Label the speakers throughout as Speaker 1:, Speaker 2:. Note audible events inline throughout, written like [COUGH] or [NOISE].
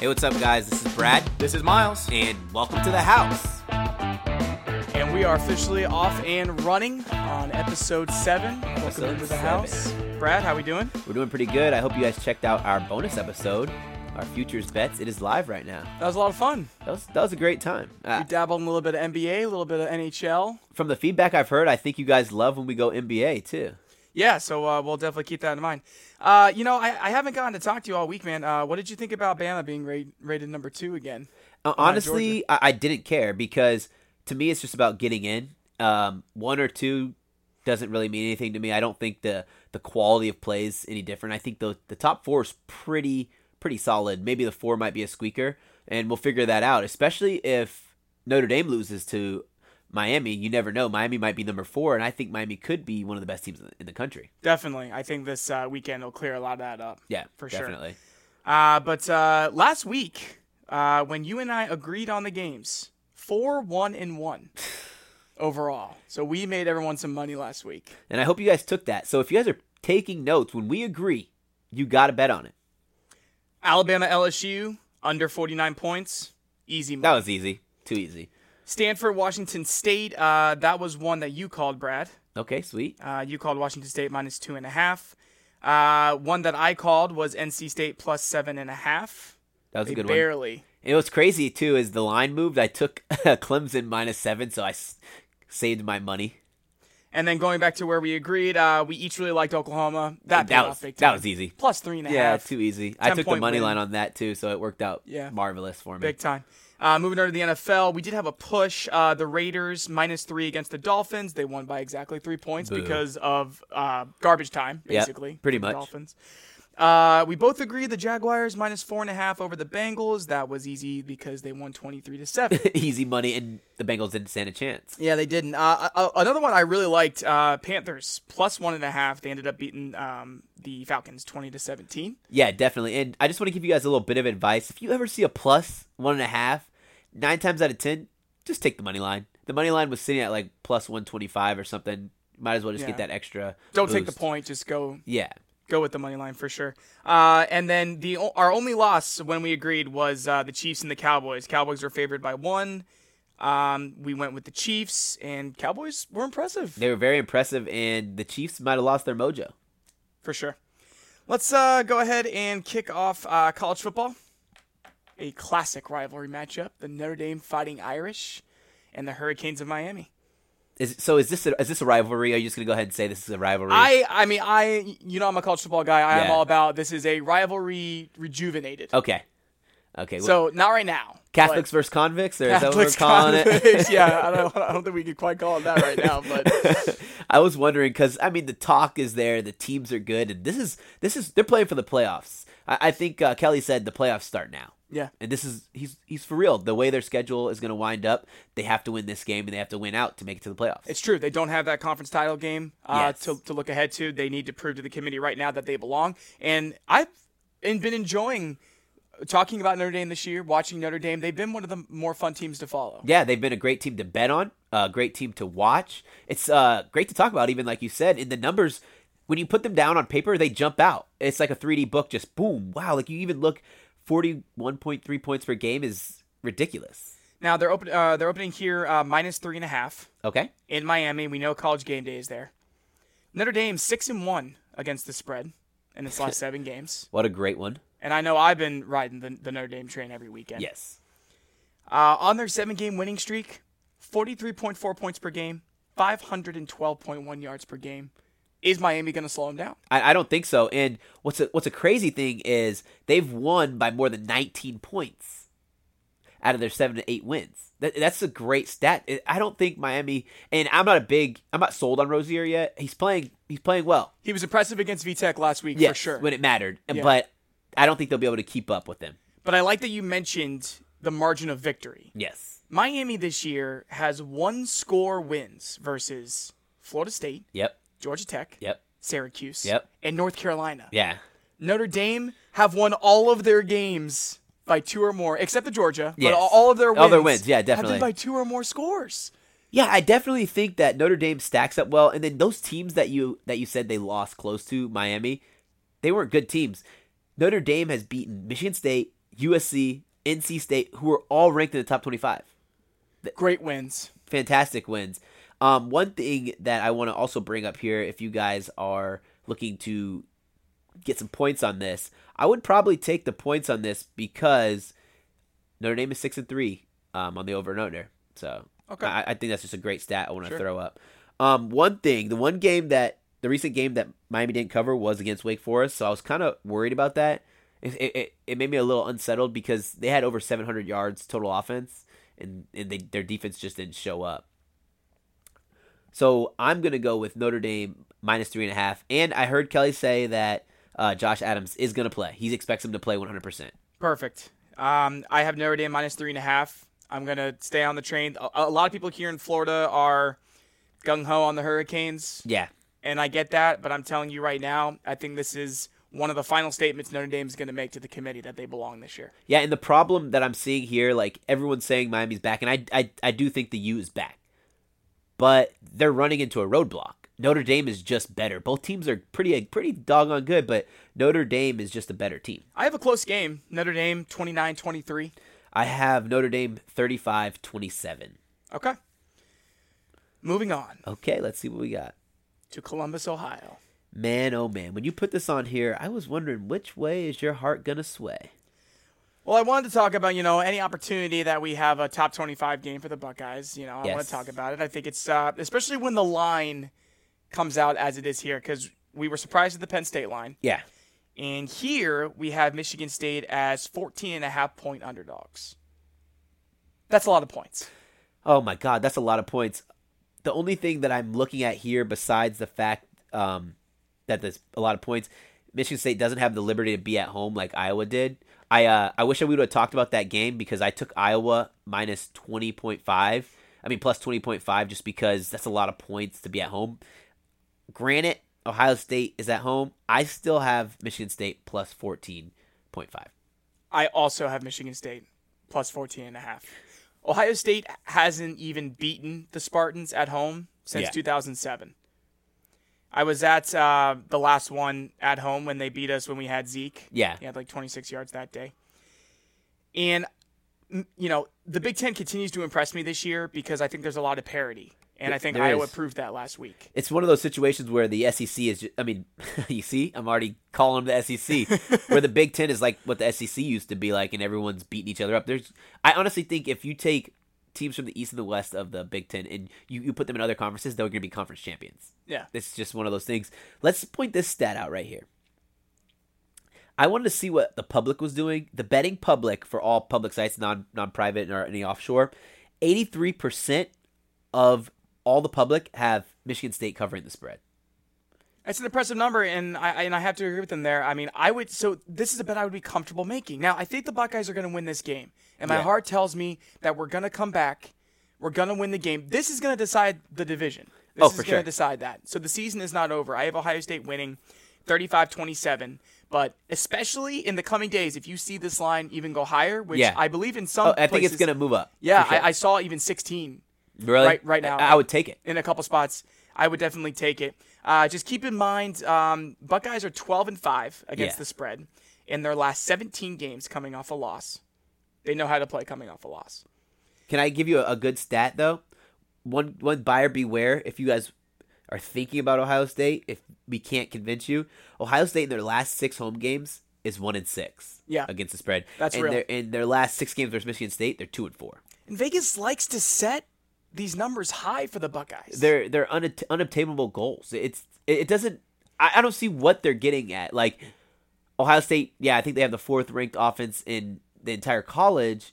Speaker 1: Hey, what's up, guys? This is Brad,
Speaker 2: This is Miles,
Speaker 1: and welcome to the house.
Speaker 2: and we are officially off and running on episode seven. Welcome
Speaker 1: Episode
Speaker 2: into the
Speaker 1: seven.
Speaker 2: house. Brad, how are we doing?
Speaker 1: We're doing pretty good. I hope you guys checked out our bonus episode, our futures bets. It is live right now.
Speaker 2: That was a lot of fun.
Speaker 1: That was that was a great time. Uh,
Speaker 2: We dabbled in a little bit of NBA, a little bit of NHL.
Speaker 1: from the feedback I've heard, I think you guys love when we go NBA too.
Speaker 2: Yeah, so uh, we'll definitely keep that in mind. Uh, you know, I, I haven't gotten to talk to you all week, man. Uh, what did you think about Bama being rate, rated number two again?
Speaker 1: Uh, honestly, I, I didn't care because to me, it's just about getting in. Um, one or two doesn't really mean anything to me. I don't think the the quality of plays any different. I think the the top four is pretty pretty solid. Maybe the four might be a squeaker, and we'll figure that out. Especially if Notre Dame loses to Miami, you never know. Miami might be number four, and I think Miami could be one of the best teams in the, country.
Speaker 2: Definitely. I think this uh, weekend will clear a lot of that up.
Speaker 1: Yeah,
Speaker 2: For sure.
Speaker 1: definitely.
Speaker 2: Uh, but uh, last week, uh, when you and I agreed on the games, four, one, and one [SIGHS] overall. So we made everyone some money last week.
Speaker 1: And I hope you guys took that. So if you guys are taking notes, when we agree, you got to bet on it.
Speaker 2: Alabama, LSU under 49 points, easy.
Speaker 1: That was easy, too easy.
Speaker 2: Stanford, Washington State. Uh, that was one that you called, Brad.
Speaker 1: Okay, sweet.
Speaker 2: Uh, you called Washington State minus two and a half. Uh, one that I called was NC State plus seven and a half.
Speaker 1: That was
Speaker 2: They
Speaker 1: a good one.
Speaker 2: barely.
Speaker 1: And what's crazy too is the line moved. I took [LAUGHS] Clemson minus seven, so I s- saved my money.
Speaker 2: And then going back to where we agreed, uh, we each really liked Oklahoma. That,
Speaker 1: that was that was easy.
Speaker 2: Plus three and a half.
Speaker 1: Yeah, too easy. I took the money
Speaker 2: win.
Speaker 1: line on that too, so it worked out
Speaker 2: Yeah.
Speaker 1: marvelous for me.
Speaker 2: Big time. Uh, moving on to the NFL, we did have a push. Uh, the Raiders minus three against the Dolphins. They won by exactly three points
Speaker 1: Boo.
Speaker 2: because of uh, garbage time,
Speaker 1: Yep,
Speaker 2: basically.
Speaker 1: pretty
Speaker 2: for the
Speaker 1: much.
Speaker 2: Dolphins. Uh, we both agree the Jaguars minus four and a half over the Bengals. That was easy because they won twenty three to seven. [LAUGHS]
Speaker 1: easy money, and the Bengals didn't stand a chance.
Speaker 2: yeah, they didn't. Uh, uh, another one I really liked: uh, Panthers plus one and a half. They ended up beating um, the Falcons twenty to seventeen.
Speaker 1: Yeah, definitely. And I just want to give you guys a little bit of advice. If you ever see a plus one and a half, nine times out of ten, just take the money line. The money line was sitting at like plus one twenty five or something. Might as well just
Speaker 2: Yeah.
Speaker 1: get that extra.
Speaker 2: Don't take the point. Just go
Speaker 1: Yeah,
Speaker 2: go with the money line for sure. Uh, and then the our only loss when we agreed was uh, the Chiefs and the Cowboys. Cowboys were favored by one. Um, we went with the Chiefs, and Cowboys were impressive
Speaker 1: they were very impressive, and the Chiefs might have lost their mojo.
Speaker 2: for sure. Let's uh, go ahead and kick off uh, college football. A classic rivalry matchup: the Notre Dame Fighting Irish and the Hurricanes of Miami.
Speaker 1: Is so? Is this a, is this a rivalry? Are you just gonna go ahead and say this is a rivalry?
Speaker 2: I, I mean, I, you know, I'm a college football guy. I am all about this is a rivalry rejuvenated.
Speaker 1: okay, okay. well,
Speaker 2: So not right now.
Speaker 1: Catholics versus convicts, or is that what we're
Speaker 2: Catholics,
Speaker 1: calling it?
Speaker 2: yeah, I don't, [LAUGHS] I don't think we could quite call it that right now, but [LAUGHS]
Speaker 1: I was wondering because I mean the talk is there, the teams are good, and this is this is they're playing for the playoffs. I, I think uh, Kelly said the playoffs start now.
Speaker 2: Yeah,
Speaker 1: And this is he's he's for real. The way their schedule is going to wind up, they have to win this game and they have to win out to make it to the playoffs.
Speaker 2: it's true. They don't have that conference title game uh,
Speaker 1: Yes.
Speaker 2: to, to look ahead to. They need to prove to the committee right now that they belong. And I've and been enjoying talking about Notre Dame this year, watching Notre Dame. They've been one of the more fun teams to follow.
Speaker 1: yeah, they've been a great team to bet on, a great team to watch. It's uh, great to talk about, even like you said, in the numbers. When you put them down on paper, they jump out. It's like a 3D book, just boom, wow. Like you even look, 41.3 points per game is ridiculous.
Speaker 2: Now they're open. Uh, they're opening here uh, minus three and a half
Speaker 1: Okay,
Speaker 2: in Miami. We know College Game Day is there. Notre Dame six and one against the spread in its last [LAUGHS] seven games.
Speaker 1: what a great one.
Speaker 2: And I know I've been riding the, the Notre Dame train every weekend.
Speaker 1: Yes.
Speaker 2: Uh, on their seven game winning streak, 43.4 points per game, 512.1 yards per game. Is Miami going to slow them down?
Speaker 1: I, I don't think so. And what's a what's a crazy thing is they've won by more than 19 points out of their seven to eight wins. That, that's a great stat. I- I don't think Miami. And I'm not a big. I'm not sold on Rosier yet. He's playing. He's playing well.
Speaker 2: He was impressive against VTech last week
Speaker 1: Yes,
Speaker 2: for sure.
Speaker 1: when it mattered.
Speaker 2: Yeah.
Speaker 1: But I don't think they'll be able to keep up with them.
Speaker 2: But I like that you mentioned the margin of victory.
Speaker 1: Yes.
Speaker 2: Miami this year has one score wins versus Florida State,
Speaker 1: Yep.
Speaker 2: Georgia Tech,
Speaker 1: Yep.
Speaker 2: Syracuse,
Speaker 1: Yep.
Speaker 2: and North Carolina.
Speaker 1: Yeah.
Speaker 2: Notre Dame have won all of their games by two or more, except the Georgia.
Speaker 1: Yes.
Speaker 2: But all- of their wins,
Speaker 1: All their wins, yeah,
Speaker 2: have
Speaker 1: definitely.
Speaker 2: been by two or more scores.
Speaker 1: Yeah, I definitely think that Notre Dame stacks up well, and then those teams that you that you said they lost close to Miami, they weren't good teams. Notre Dame has beaten Michigan State, USC, NC State, who are all ranked in the top 25.
Speaker 2: Great wins.
Speaker 1: Fantastic wins. Um, one thing that I want to also bring up here, if you guys are looking to get some points on this, I would probably take the points on this because Notre Dame is six and three um, on the over and under. So
Speaker 2: Okay.
Speaker 1: I, I think that's just a great stat I want to
Speaker 2: Sure.
Speaker 1: throw up. Um, one thing, the one game that the recent game that Miami didn't cover was against Wake Forest, so I was kind of worried about that. It, it, it, made me a little unsettled because they had over 700 yards total offense, and, and they, their defense just didn't show up. So I'm gonna go with Notre Dame minus three and a half, and I heard Kelly say that uh, Josh Adams is gonna play. He expects him to play 100. percent
Speaker 2: Perfect. Um, I have Notre Dame minus three and a half. I'm gonna stay on the train. A, a lot of people here in Florida are gung ho on the Hurricanes,
Speaker 1: Yeah,
Speaker 2: and I get that. But I'm telling you right now, I think this is one of the final statements Notre Dame is going to make to the committee that they belong this year.
Speaker 1: Yeah, and the problem that I'm seeing here, like everyone's saying Miami's back, and I, I, I do think the U is back, but they're running into a roadblock. Notre Dame is just better. Both teams are pretty, pretty doggone good, but Notre Dame is just a better team.
Speaker 2: I have a close game. Notre Dame 29-23.
Speaker 1: I have Notre Dame 35-27.
Speaker 2: Okay. Moving on
Speaker 1: Okay, let's see what we got.
Speaker 2: to Columbus, Ohio.
Speaker 1: Man, oh man, when you put this on here, I was wondering which way is your heart gonna sway?
Speaker 2: Well, I wanted to talk about, you know, any opportunity that we have a top 25 game for the Buckeyes. You know, I want to talk about it. I think it's, uh, especially when the line comes out as it is here, because we were surprised at the Penn State line.
Speaker 1: Yeah,
Speaker 2: And here we have Michigan State as 14 and a half point underdogs. That's a lot of points.
Speaker 1: Oh my god, that's a lot of points. The only thing that I'm looking at here, besides the fact um, that there's a lot of points, Michigan State doesn't have the liberty to be at home like Iowa did. I uh, I wish I would have talked about that game because I took Iowa minus twenty point five. I mean plus twenty point five just because that's a lot of points to be at home. Granted, Ohio State is at home. I still have Michigan State plus fourteen point five.
Speaker 2: I also have Michigan State plus 14 and a half. Ohio State hasn't even beaten the Spartans at home since
Speaker 1: Yeah.
Speaker 2: 2007. I was at uh, the last one at home when they beat us when we had Zeke.
Speaker 1: Yeah.
Speaker 2: He had like 26 yards that day. And, you know, the Big Ten continues to impress me this year because I think there's a lot of parity. And I think
Speaker 1: There
Speaker 2: Iowa
Speaker 1: is.
Speaker 2: proved that last week.
Speaker 1: it's one of those situations where the SEC is. Just, I mean, [LAUGHS] you see, I'm already calling them the SEC, [LAUGHS] where the Big Ten is like what the SEC used to be like, and everyone's beating each other up. There's, I honestly think if you take teams from the East and the West of the Big Ten and you, you put them in other conferences, they're going to be conference champions.
Speaker 2: Yeah.
Speaker 1: It's just one of those things. Let's point this stat out right here. I wanted to see what the public was doing. The betting public for all public sites, non non private or any offshore, eighty three percent of all the public have Michigan State covering the spread.
Speaker 2: That's an impressive number, and I and I have to agree with them there. I mean, I would. So this is a bet I would be comfortable making. Now, I think the Buckeyes are going to win this game, and my
Speaker 1: Yeah.
Speaker 2: heart tells me that we're going to come back. We're going to win the game. This is going to decide the division. This
Speaker 1: Oh,
Speaker 2: is
Speaker 1: for
Speaker 2: going
Speaker 1: sure.
Speaker 2: to decide that. So the season is not over. I have Ohio State winning 35-27, but especially in the coming days, if you see this line even go higher, which
Speaker 1: Yeah.
Speaker 2: I believe in some
Speaker 1: Oh, I think it's going to move up.
Speaker 2: Yeah,
Speaker 1: sure.
Speaker 2: I, I saw even 16
Speaker 1: really
Speaker 2: right- right now.
Speaker 1: I, I would take it.
Speaker 2: in a couple spots. I would definitely take it. Uh, just keep in mind, um, Buckeyes are 12 and five against
Speaker 1: Yeah.
Speaker 2: the spread in their last 17 games, coming off a loss. They know how to play coming off a loss.
Speaker 1: Can I give you a, a good stat though? One one buyer beware if you guys are thinking about Ohio State. If we can't convince you, Ohio State in their last six home games is one and six.
Speaker 2: Yeah.
Speaker 1: against the spread.
Speaker 2: That's
Speaker 1: and
Speaker 2: real.
Speaker 1: Their, in their last six games versus Michigan State, they're two and four.
Speaker 2: And Vegas likes to set these numbers high for the Buckeyes.
Speaker 1: They're they're unatt- unobtainable goals. It's it, it doesn't. I, I don't see what they're getting at. Like Ohio State, yeah, I think they have the fourth ranked offense in the entire college,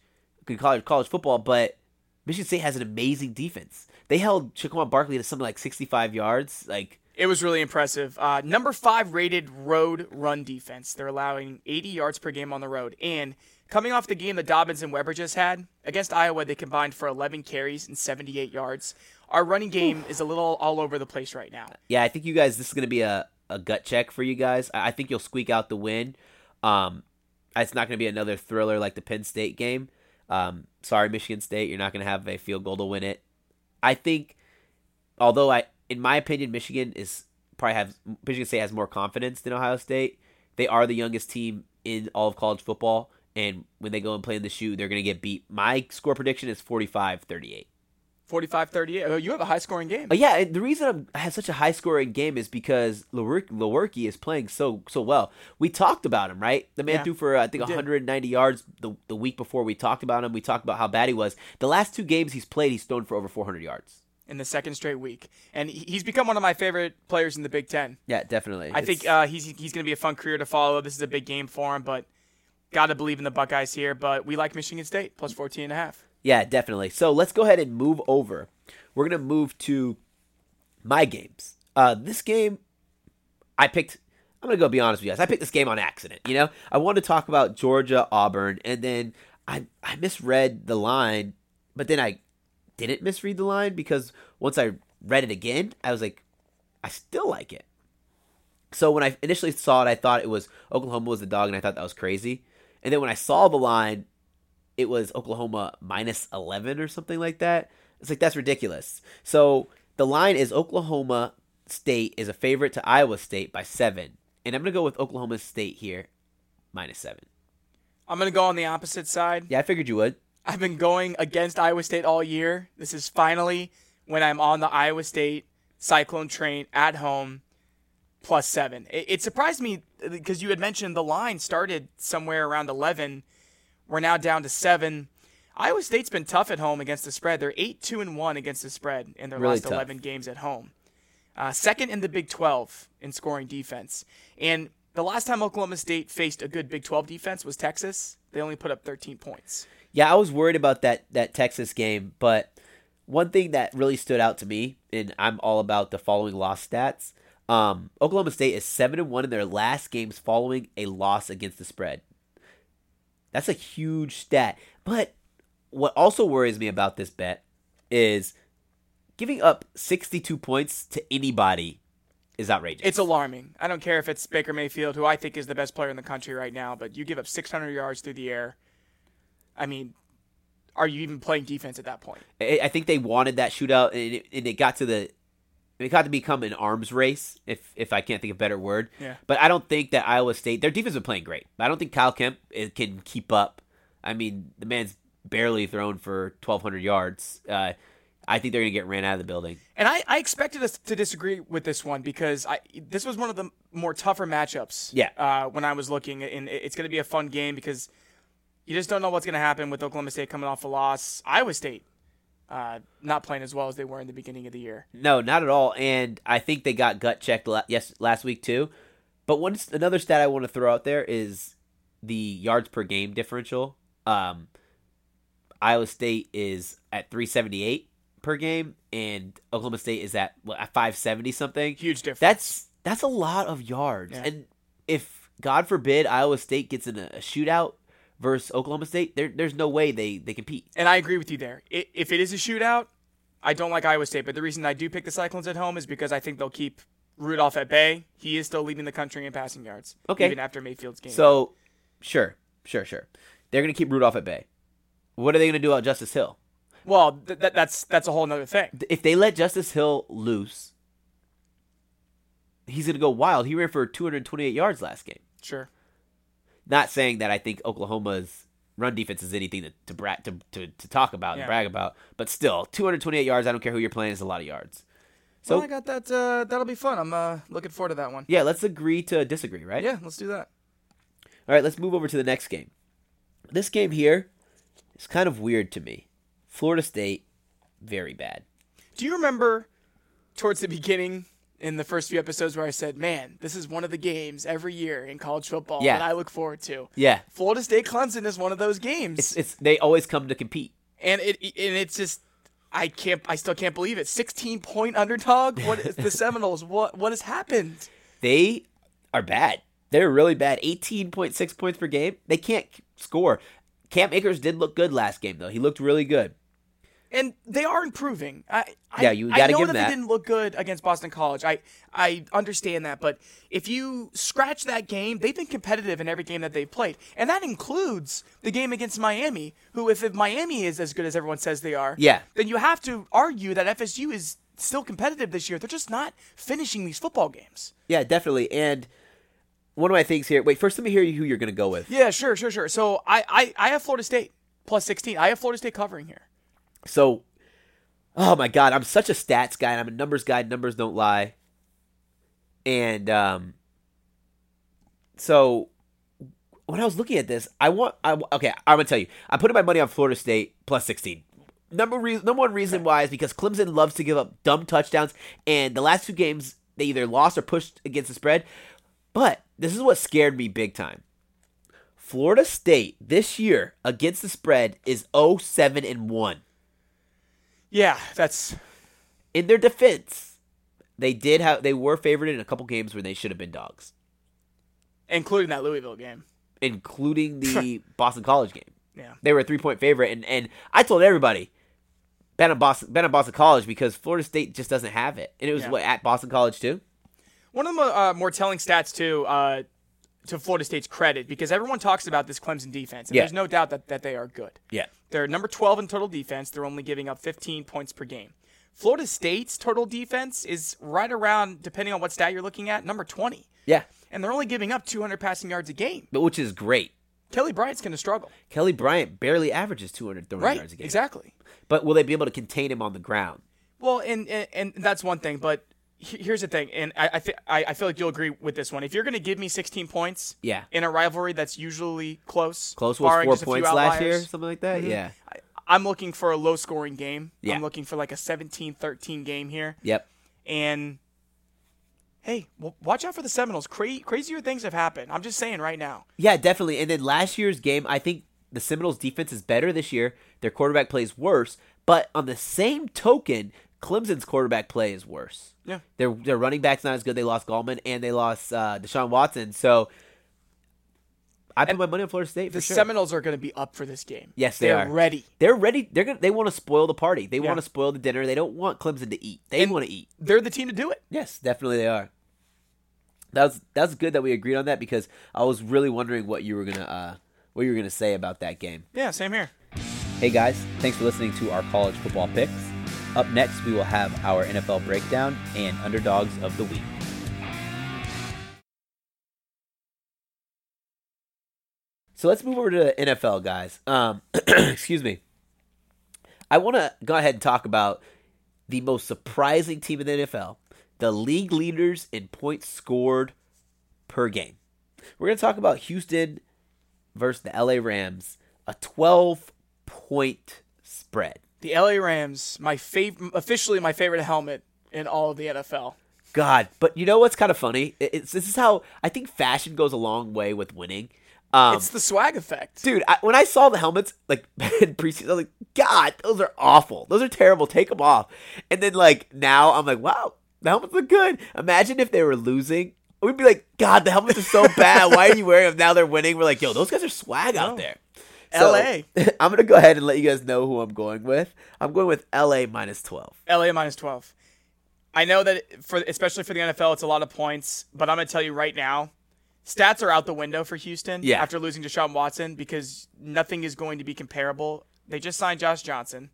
Speaker 1: college college football, but Michigan State has an amazing defense. They held Saquon Barkley to something like sixty five yards. Like
Speaker 2: It was really impressive. Uh, number five rated road run defense. They're allowing 80 yards per game on the road. And coming off the game that Dobbins and Weber just had against Iowa, they combined for 11 carries and 78 yards. Our running game is a little all over the place right now.
Speaker 1: yeah, I think you guys this is gonna be a, a gut check for you guys. I, think you'll squeak out the win. Um, it's not gonna be another thriller like the Penn State game. Um, sorry, Michigan State, you're not gonna have a field goal to win it. I think, although I, in my opinion, Michigan is probably have Michigan State has more confidence than Ohio State. They are the youngest team in all of college football, and when they go and play in the shoe, they're going to get beat. My score prediction is 45-38.
Speaker 2: 45-38. Oh, you have a high scoring game.
Speaker 1: Uh, yeah, the reason I'm, I have such a high scoring game is because Lewerke is playing so so well. We talked about him, right? The man
Speaker 2: Yeah,
Speaker 1: threw for I think
Speaker 2: we did.
Speaker 1: 190 yards the the week before we talked about him. We talked about how bad he was. The last two games he's played, he's thrown for over 400 yards.
Speaker 2: in the second straight week, and he's become one of my favorite players in the Big Ten.
Speaker 1: Yeah, definitely.
Speaker 2: I think uh, he's he's going to be a fun career to follow. This is a big game for him, but got to believe in the Buckeyes here. But we like Michigan State plus 14 and a half.
Speaker 1: Yeah, definitely. So let's go ahead and move over. We're gonna move to my games. Uh, this game, I picked. I'm gonna go be honest with you guys. I picked this game on accident. You know, I wanted to talk about Georgia Auburn, and then I I misread the line, but then I didn't misread the line because once I read it again, I was like, I still like it. So when I initially saw it, I thought it was Oklahoma was the dog, and I thought that was crazy. And then when I saw the line, it was Oklahoma minus 11 or something like that. It's like, that's ridiculous. So the line is Oklahoma State is a favorite to Iowa State by seven. And I'm going to go with Oklahoma State here, minus seven.
Speaker 2: I'm going to go on the opposite side.
Speaker 1: Yeah, I figured you would.
Speaker 2: I've been going against Iowa State all year. This is finally when I'm on the Iowa State Cyclone train at home, plus seven. It, it surprised me because you had mentioned the line started somewhere around 11. We're now down to seven. Iowa State's been tough at home against the spread. They're 8 2 and 1 against the spread in their
Speaker 1: Really
Speaker 2: last
Speaker 1: tough.
Speaker 2: 11 games at home. Uh, second in the Big 12 in scoring defense. And the last time Oklahoma State faced a good Big 12 defense was Texas. They only put up 13 points.
Speaker 1: Yeah, I was worried about that that Texas game, but one thing that really stood out to me, and I'm all about the following loss stats. Um, Oklahoma State is seven and one in their last games following a loss against the spread. That's a huge stat. But what also worries me about this bet is giving up 62 points to anybody is outrageous.
Speaker 2: It's alarming. I don't care if it's Baker Mayfield, who I think is the best player in the country right now, but you give up 600 yards through the air. I mean, are you even playing defense at that point?
Speaker 1: I I think they wanted that shootout, and it, and it got to the it got to become an arms race, if if I can't think of a better word.
Speaker 2: Yeah.
Speaker 1: But I don't think that Iowa State their defense is playing great. I don't think Kyle Kempt eh, can keep up. I mean, the man's barely thrown for twelve hundred yards. Uh, I think they're gonna get ran out of the building.
Speaker 2: And I, I expected us to disagree with this one because I this was one of the more tougher matchups.
Speaker 1: Yeah.
Speaker 2: Uh, when I was looking, and it's going to be a fun game because you just don't know what's going to happen with Oklahoma State coming off a loss. Iowa State uh, not playing as well as they were in the beginning of the year.
Speaker 1: No, not at all. And I think they got gut checked la- yes last week too. But one another stat I want to throw out there is the yards per game differential. Um, Iowa State is at 378 per game, and Oklahoma State is at what, at 570 something.
Speaker 2: Huge difference.
Speaker 1: That's that's a lot of yards.
Speaker 2: Yeah.
Speaker 1: And if God forbid Iowa State gets in a, a shootout versus Oklahoma State, there, there's no way they they compete.
Speaker 2: And I agree with you there. If it is a shootout, I don't like Iowa State, but the reason I do pick the Cyclones at home is because I think they'll keep Rudolph at bay. He is still leading the country in passing yards.
Speaker 1: Okay.
Speaker 2: Even after Mayfield's game.
Speaker 1: So, sure, sure, sure. They're going to keep Rudolph at bay. What are they going to do about Justice Hill?
Speaker 2: well, th- th- that's that's a whole other thing.
Speaker 1: If they let Justice Hill loose, he's going to go wild. He ran for 228 yards last game.
Speaker 2: Sure.
Speaker 1: Not saying that I think Oklahoma's run defense is anything to to, bra- to, to, to talk about
Speaker 2: Yeah.
Speaker 1: and brag about, but still, 228 yards. I don't care who you're playing is a lot of yards. So
Speaker 2: well, I got that. Uh, that'll be fun. I'm uh, looking forward to that one.
Speaker 1: yeah, let's agree to disagree, right?
Speaker 2: Yeah, let's do that.
Speaker 1: All right, let's move over to the next game. This game here is kind of weird to me. Florida State, very bad.
Speaker 2: Do you remember towards the beginning in the first few episodes where I said, "Man, this is one of the games every year in college football
Speaker 1: Yeah.
Speaker 2: that I look forward to."
Speaker 1: Yeah,
Speaker 2: Florida State Clemson is one of those games.
Speaker 1: it's it's they always come to compete.
Speaker 2: and it and it's just I can't I still can't believe it. 16 point underdog. What is the [LAUGHS] Seminoles? What what has happened?
Speaker 1: They are bad. They're really bad. 18.6 points per game. They can't score. Cam Akers did look good last game though. He looked really good.
Speaker 2: And they are improving. I, I
Speaker 1: Yeah, you gotta
Speaker 2: know
Speaker 1: give
Speaker 2: that,
Speaker 1: them that.
Speaker 2: they didn't look good against Boston College. I I understand that, but if you scratch that game, they've been competitive in every game that they've played, and that includes the game against Miami. Who, if, if Miami is as good as everyone says they are,
Speaker 1: Yeah.
Speaker 2: then you have to argue that FSU is still competitive this year. They're just not finishing these football games.
Speaker 1: Yeah, definitely. And one of my things here. Wait, first let me hear who you're going to go with.
Speaker 2: Yeah, sure, sure, sure. So I, I, I have Florida State plus 16. I have Florida State covering here.
Speaker 1: So, oh my God, I'm such a stats guy. and I'm a numbers guy. Numbers don't lie. And um, so when I was looking at this, I want I okay. I'm gonna tell you, I put my money on Florida State plus 16. Number reason, number one reason why is because Clemson loves to give up dumb touchdowns, and the last two games they either lost or pushed against the spread. But this is what scared me big time. Florida State this year against the spread is 07 and 1.
Speaker 2: Yeah, that's
Speaker 1: In their defense, they did have they were favored in a couple games where they should have been dogs,
Speaker 2: including that Louisville game.
Speaker 1: including the [LAUGHS] Boston College game.
Speaker 2: Yeah.
Speaker 1: They were a three point favorite, and, and I told everybody bet on Boston bet on Boston College because Florida State just doesn't have it, and it was
Speaker 2: Yeah.
Speaker 1: what at Boston College too.
Speaker 2: One of the uh, more telling stats too, uh, to Florida State's credit, because everyone talks about this Clemson defense, and
Speaker 1: Yeah.
Speaker 2: there's no doubt that, that they are good.
Speaker 1: Yeah,
Speaker 2: They're number 12 in total defense. They're only giving up 15 points per game. Florida State's total defense is right around, depending on what stat you're looking at, number 20.
Speaker 1: yeah,
Speaker 2: And they're only giving up 200 passing yards a game.
Speaker 1: but which is great.
Speaker 2: Kelly Bryant's going to struggle.
Speaker 1: Kelly Bryant barely averages 200 throwing
Speaker 2: Right.
Speaker 1: yards a game.
Speaker 2: Exactly.
Speaker 1: But will they be able to contain him on the ground?
Speaker 2: Well, and, and and that's one thing, but here's the thing, and I I, thi- I I feel like you'll agree with this one. If you're going to give me 16 points,
Speaker 1: Yeah.
Speaker 2: in a rivalry that's usually close,
Speaker 1: Close was four points last year,
Speaker 2: Mm-hmm.
Speaker 1: something like that. Yeah.
Speaker 2: I, I'm looking for a low scoring game.
Speaker 1: Yeah.
Speaker 2: I'm looking for like a 17-13 game here,
Speaker 1: Yep.
Speaker 2: and hey, w- watch out for the Seminoles. Cra- crazier things have happened. I'm just saying right now.
Speaker 1: Yeah, definitely. And then last year's game, I think the Seminoles' defense is better this year. Their quarterback plays worse, but on the same token, Clemson's quarterback play is worse.
Speaker 2: Yeah.
Speaker 1: Their their running back's not as good. They lost Gallman and they lost uh, Deshaun Watson. So I put my money on Florida State for
Speaker 2: The
Speaker 1: sure.
Speaker 2: Seminoles are going to be up for this game.
Speaker 1: Yes, they
Speaker 2: they're
Speaker 1: are.
Speaker 2: ready.
Speaker 1: They're ready. They're gonna. They want to spoil the party. They
Speaker 2: Yeah.
Speaker 1: want to spoil the dinner. They don't want Clemson to eat. They want to eat.
Speaker 2: They're the team to do it.
Speaker 1: Yes, definitely they are. That was that good that we agreed on that because I was really wondering what you were gonna uh, what you were gonna say about that game.
Speaker 2: Yeah, same here.
Speaker 1: Hey guys, thanks for listening to our college football picks. Up next, we will have our NFL breakdown and underdogs of the week. So let's move over to the NFL, guys. Um, [CLEARS THROAT] excuse me. I want to go ahead and talk about the most surprising team in the NFL, the league leaders in points scored per game. We're going to talk about Houston versus the LA Rams, a 12 point spread.
Speaker 2: The LA Rams, my fav- officially my favorite helmet in all of the NFL.
Speaker 1: God, but you know what's kind of funny? It's this is how I think fashion goes a long way with winning. Um,
Speaker 2: it's the swag effect.
Speaker 1: dude, I, when I saw the helmets like [LAUGHS] in preseason, I was like, God, those are awful. Those are terrible. Take them off. And then like now, I'm like, wow, the helmets look good. Imagine if they were losing. We'd be like, God, the helmets are so bad. Why are you wearing them? Now they're winning. We're like, yo, those guys are swag out
Speaker 2: No.
Speaker 1: There.
Speaker 2: LA. [LAUGHS]
Speaker 1: I'm gonna go ahead and let you guys know who I'm going with. I'm going with LA minus 12.
Speaker 2: LA minus 12. I know that for especially for the NFL, it's a lot of points, but I'm going to tell you right now, stats are out the window for Houston
Speaker 1: Yeah.
Speaker 2: after losing to Deshaun Watson because nothing is going to be comparable. They just signed Josh Johnson.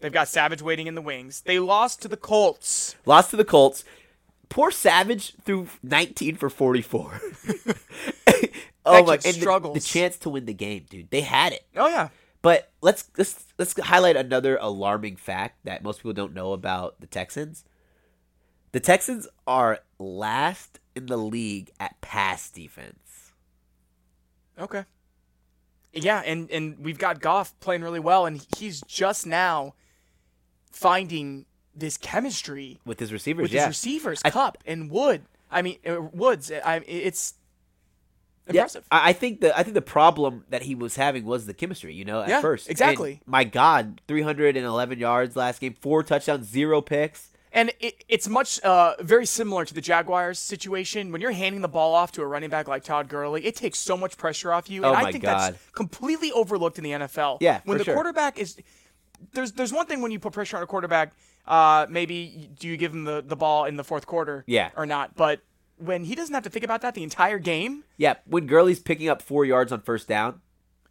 Speaker 2: They've got Savage waiting in the wings. They lost to the Colts.
Speaker 1: Lost to the Colts. Poor Savage threw 19 for 44. [LAUGHS] oh my! And the,
Speaker 2: struggles.
Speaker 1: the chance to win the game, dude. They had it.
Speaker 2: Oh yeah.
Speaker 1: But let's let's let's highlight another alarming fact that most people don't know about the Texans. The Texans are last in the league at pass defense.
Speaker 2: Okay. Yeah, and and we've got Goff playing really well, and he's just now finding this chemistry
Speaker 1: With his receivers,
Speaker 2: with
Speaker 1: yeah.
Speaker 2: his receivers,
Speaker 1: I-
Speaker 2: Kupp and Wood. I mean, uh, Woods. I it's impressive.
Speaker 1: I, I think the I think the problem that he was having was the chemistry. You know, at
Speaker 2: Yeah,
Speaker 1: first,
Speaker 2: exactly.
Speaker 1: And my God, three hundred and eleven yards last game, four touchdowns, zero picks.
Speaker 2: And it, it's much uh, very similar to the Jaguars situation. When you're handing the ball off to a running back like Todd Gurley, it takes so much pressure off you. And
Speaker 1: Oh
Speaker 2: I think
Speaker 1: God.
Speaker 2: that's completely overlooked in the NFL.
Speaker 1: Yeah,
Speaker 2: when the
Speaker 1: sure.
Speaker 2: quarterback is there's there's one thing when you put pressure on a quarterback. Uh, maybe do you give him the, the ball in the fourth quarter?
Speaker 1: Yeah.
Speaker 2: or not? But when he doesn't have to think about that the entire game,
Speaker 1: Yeah, when Gurley's picking up four yards on first down,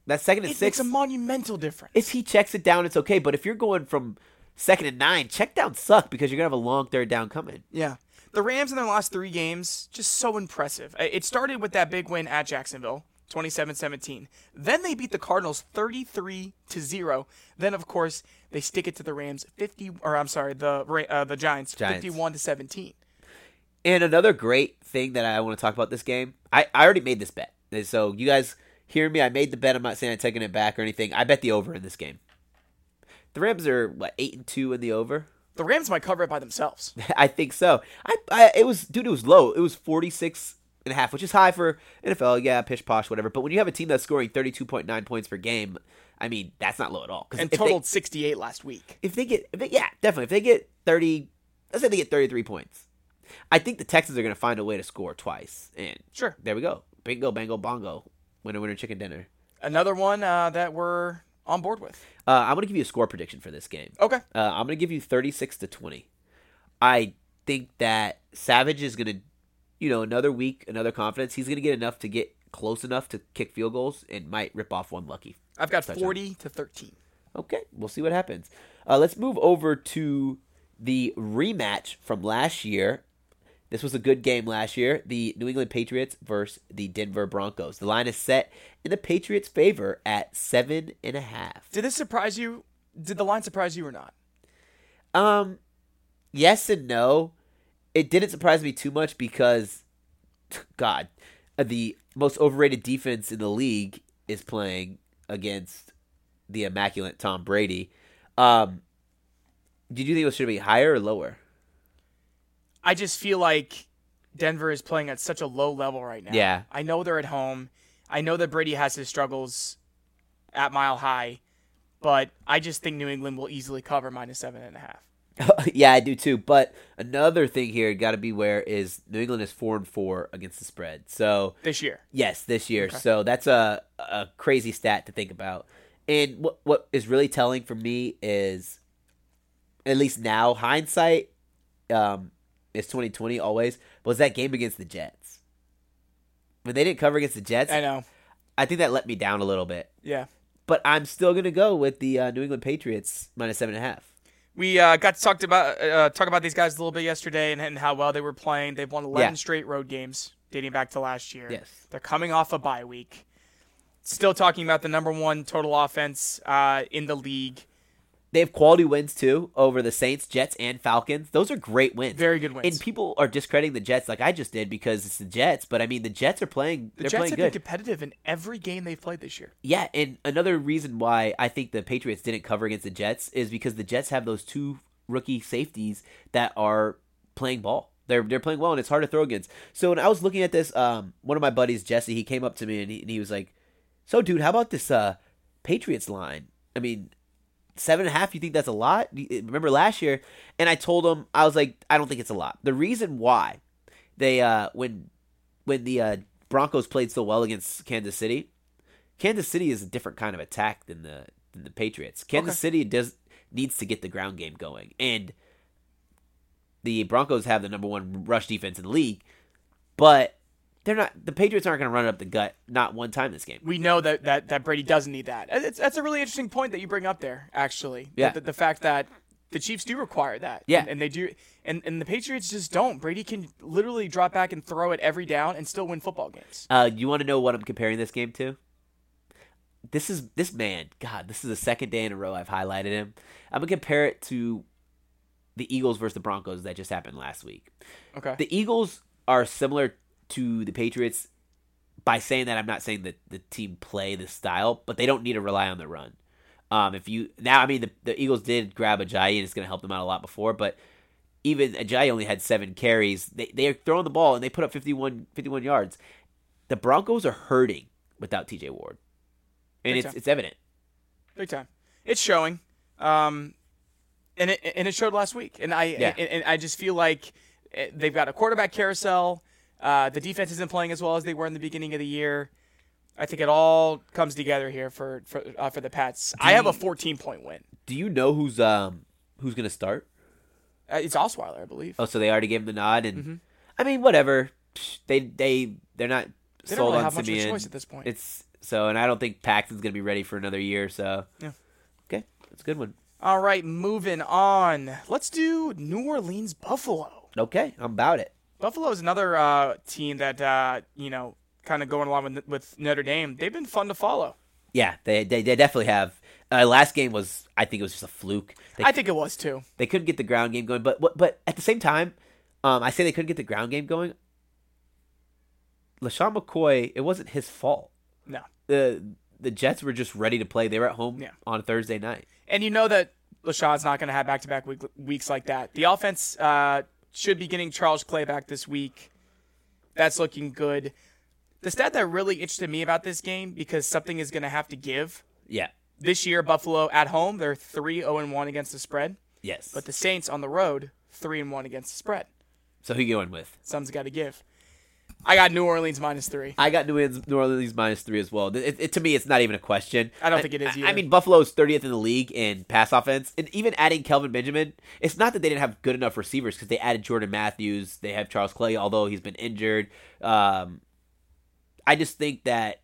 Speaker 1: that second and
Speaker 2: it
Speaker 1: six.
Speaker 2: makes a monumental difference.
Speaker 1: if he checks it down, it's okay. But if you're going from second and nine, check down suck because you're gonna have a long third down coming.
Speaker 2: Yeah. The Rams in their last three games, just so impressive. It started with that big win at Jacksonville, 27-17. Then they beat the Cardinals 33 to 0. Then of course, they stick it to the Rams 50 or I'm sorry, the uh, the Giants,
Speaker 1: Giants.
Speaker 2: 51 to 17.
Speaker 1: And another great thing that I want to talk about this game, I, I already made this bet. And So you guys hear me? I made the bet. I'm not saying I'm taking it back or anything. I bet the over in this game. The Rams are what eight and two in the over.
Speaker 2: The Rams might cover it by themselves. [LAUGHS]
Speaker 1: I think so. I, I it was dude, it was low. It was 46 and a half, which is high for NFL. Yeah, pish posh, whatever. But when you have a team that's scoring 32.9 points per game, I mean that's not low at all.
Speaker 2: And
Speaker 1: if they-
Speaker 2: totaled 68 last week.
Speaker 1: if they get, if they, yeah, definitely. If they get 30, let's say they get 33 points, I think the Texans are going to find a way to score twice. And
Speaker 2: Sure.
Speaker 1: there we go. Bingo, bango, bongo. Winner, winner, chicken dinner.
Speaker 2: Another one uh, that we're on board with.
Speaker 1: Uh, I'm going to give you a score prediction for this game.
Speaker 2: Okay.
Speaker 1: Uh, I'm going to give you 36 to 20. I think that Savage is going to, you know, another week, another confidence. He's going to get enough to get close enough to kick field goals and might rip off one lucky.
Speaker 2: I've got
Speaker 1: Touchdown.
Speaker 2: 40 to 13.
Speaker 1: Okay, we'll see what happens. Uh, let's move over to the rematch from last year. This was a good game last year. The New England Patriots versus the Denver Broncos. The line is set in the Patriots' favor at seven and a half.
Speaker 2: Did this surprise you? Did the line surprise you or not?
Speaker 1: Um, yes and no. It didn't surprise me too much because, God, the most overrated defense in the league is playing against the immaculate Tom Brady. Um, did you think it should be higher or lower?
Speaker 2: I just feel like Denver is playing at such a low level right now.
Speaker 1: Yeah.
Speaker 2: I know they're at home. I know that Brady has his struggles at Mile High, but I just think New England will easily cover minus seven and a half. [LAUGHS]
Speaker 1: yeah, I do too. But another thing here, got to beware, is New England is four and four against the spread. So
Speaker 2: this year.
Speaker 1: Yes, this year. So that's a a crazy stat to think about. And what what is really telling for me is, at least now, hindsight, um, twenty twenty always. Was that game against the Jets? When they didn't cover against the Jets,
Speaker 2: I know.
Speaker 1: I think that let me down a little bit.
Speaker 2: Yeah.
Speaker 1: But I'm still gonna go with the uh, New England Patriots minus seven and a half.
Speaker 2: We uh, got to talk about uh, talk about these guys a little bit yesterday and, and how well they were playing. They've won 11
Speaker 1: Yeah.
Speaker 2: straight road games dating back to last year.
Speaker 1: Yes.
Speaker 2: They're coming off a bye week. Still talking about the number one total offense uh, in the league.
Speaker 1: They have quality wins too over the Saints, Jets, and Falcons. Those are great wins.
Speaker 2: Very good wins.
Speaker 1: And people are discrediting the Jets like I just did because it's the Jets. But I mean, the Jets are playing.
Speaker 2: the
Speaker 1: they're
Speaker 2: Jets
Speaker 1: playing
Speaker 2: have
Speaker 1: good.
Speaker 2: been competitive in every game they've played this year.
Speaker 1: Yeah, and another reason why I think the Patriots didn't cover against the Jets is because the Jets have those two rookie safeties that are playing ball. They're they're playing well, and it's hard to throw against. So when I was looking at this, um, one of my buddies, Jesse, he came up to me and he, and he was like, "So, dude, how about this uh Patriots line? I mean, seven and a half. You think that's a lot? Remember last year?" And I told him I was like, "I don't think it's a lot." The reason why they uh when when the uh, Broncos played so well against Kansas City, Kansas City is a different kind of attack than the than the Patriots. Kansas
Speaker 2: Okay.
Speaker 1: City does needs to get the ground game going, and the Broncos have the number one rush defense in the league, but they're not. The Patriots aren't going to run it up the gut not one time this game.
Speaker 2: We know that, that, that Brady doesn't need that. It's, that's a really interesting point that you bring up there, actually.
Speaker 1: Yeah.
Speaker 2: The, the fact that the Chiefs do require that.
Speaker 1: Yeah.
Speaker 2: And, and they do. And, and the Patriots just don't. Brady can literally drop back and throw it every down and still win football games.
Speaker 1: Uh, you want to know what I'm comparing this game to? This is this man. God, this is the second day in a row I've highlighted him. I'm gonna compare it to the Eagles versus the Broncos that just happened last week.
Speaker 2: Okay.
Speaker 1: The Eagles are similar to the Patriots by saying that I'm not saying that the team play this style, but they don't need to rely on the run. Um, if you now, I mean, the, the Eagles did grab Ajayi and it's going to help them out a lot before, but even Ajayi only had seven carries. They they are throwing the ball and they put up 51, 51 yards. The Broncos are hurting without T.J. Ward, and
Speaker 2: Big
Speaker 1: it's
Speaker 2: time.
Speaker 1: it's evident.
Speaker 2: Big time. It's showing. Um, and it and it showed last week. And I
Speaker 1: Yeah.
Speaker 2: and, and I just feel like eh, they've got a quarterback carousel. Uh, the defense isn't playing as well as they were in the beginning of the year. I think it all comes together here for for uh, for the Pats. I have a 14 point win.
Speaker 1: Do you know who's um who's going to start?
Speaker 2: Uh, it's Osweiler, I believe.
Speaker 1: Oh, so they already gave him the nod, and
Speaker 2: Mm-hmm.
Speaker 1: I mean, whatever. They they they're not
Speaker 2: They
Speaker 1: sold
Speaker 2: really
Speaker 1: on
Speaker 2: have much of a
Speaker 1: Siemian.
Speaker 2: choice at this point.
Speaker 1: It's so, and I don't think Paxton's gonna be ready for another year. So
Speaker 2: Yeah.
Speaker 1: okay, that's a good one.
Speaker 2: All right, moving on. Let's do New Orleans Buffalo.
Speaker 1: Okay, I'm about it.
Speaker 2: Buffalo is another uh, team that uh, you know, kind of going along with with Notre Dame. They've been fun to follow.
Speaker 1: Yeah, they they, they definitely have. Uh, last game was, I think it was just a fluke. They,
Speaker 2: I think it was too.
Speaker 1: they couldn't get the ground game going, but but- but at the same time, um, I say they couldn't get the ground game going. LeSean McCoy, it wasn't his fault.
Speaker 2: No.
Speaker 1: The the Jets were just ready to play. They were at home
Speaker 2: Yeah.
Speaker 1: on Thursday night.
Speaker 2: And you know that LaShaw's not going to have back to back weeks like that. The offense uh, should be getting Charles Clay back this week. That's looking good. The stat that really interested me about this game, because something is going to have to give.
Speaker 1: Yeah.
Speaker 2: This year, Buffalo at home, they're 3 0 1 against the spread.
Speaker 1: Yes.
Speaker 2: But the Saints on the road, 3 and 1 against the spread.
Speaker 1: so who you going with?
Speaker 2: Something's got to give. I got New Orleans minus 3.
Speaker 1: I got New Orleans, New Orleans minus three as well. It, it- to me, it's not even a question.
Speaker 2: I don't think it is
Speaker 1: I,
Speaker 2: either.
Speaker 1: I mean, Buffalo's 30th in the league in pass offense, and even adding Kelvin Benjamin, it's not that they didn't have good enough receivers because they added Jordan Matthews, they have Charles Clay, although he's been injured. Um, I just think that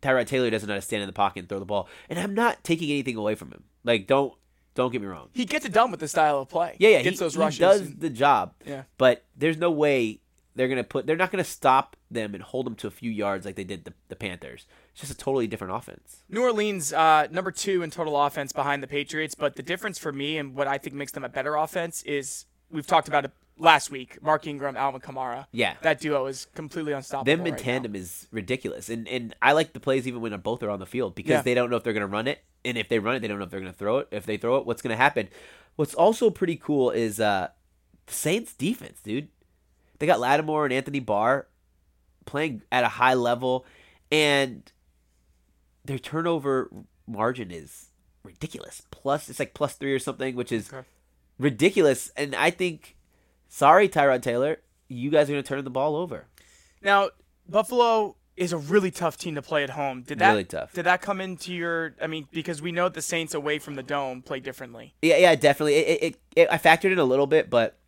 Speaker 1: Tyrod Taylor doesn't know how to stand in the pocket and throw the ball, and I'm not taking anything away from him. Like, don't don't get me wrong.
Speaker 2: He gets it done with the style of play.
Speaker 1: Yeah, yeah,
Speaker 2: Gets
Speaker 1: he,
Speaker 2: those
Speaker 1: he does
Speaker 2: and-
Speaker 1: the job.
Speaker 2: Yeah.
Speaker 1: but there's no way they're gonna put. They're not gonna stop them and hold them to a few yards like they did the, the Panthers. It's just a totally different offense.
Speaker 2: New Orleans, uh, number two in total offense behind the Patriots, but the difference for me and what I think makes them a better offense is we've talked about it last week. Mark Ingram, Alvin Kamara.
Speaker 1: Yeah.
Speaker 2: that duo is completely unstoppable.
Speaker 1: Them in
Speaker 2: right now.
Speaker 1: tandem is ridiculous, and and I like the plays even when both are on the field because
Speaker 2: Yeah.
Speaker 1: they don't know if they're gonna run it, and if they run it, they don't know if they're gonna throw it. If they throw it, what's gonna happen? What's also pretty cool is uh, Saints defense, dude. They got Lattimore and Anthony Barr playing at a high level, and their turnover margin is ridiculous. Plus, it's like plus three or something, which is
Speaker 2: Okay.
Speaker 1: ridiculous. And I think, sorry, Tyrod Taylor, you guys are going to turn the ball over.
Speaker 2: Now, Buffalo is a really tough team to play at home. Did that
Speaker 1: Really tough.
Speaker 2: Did that come into your? I mean, because we know the Saints away from the dome play differently.
Speaker 1: Yeah, yeah, definitely. It, it, it, I factored in a little bit, but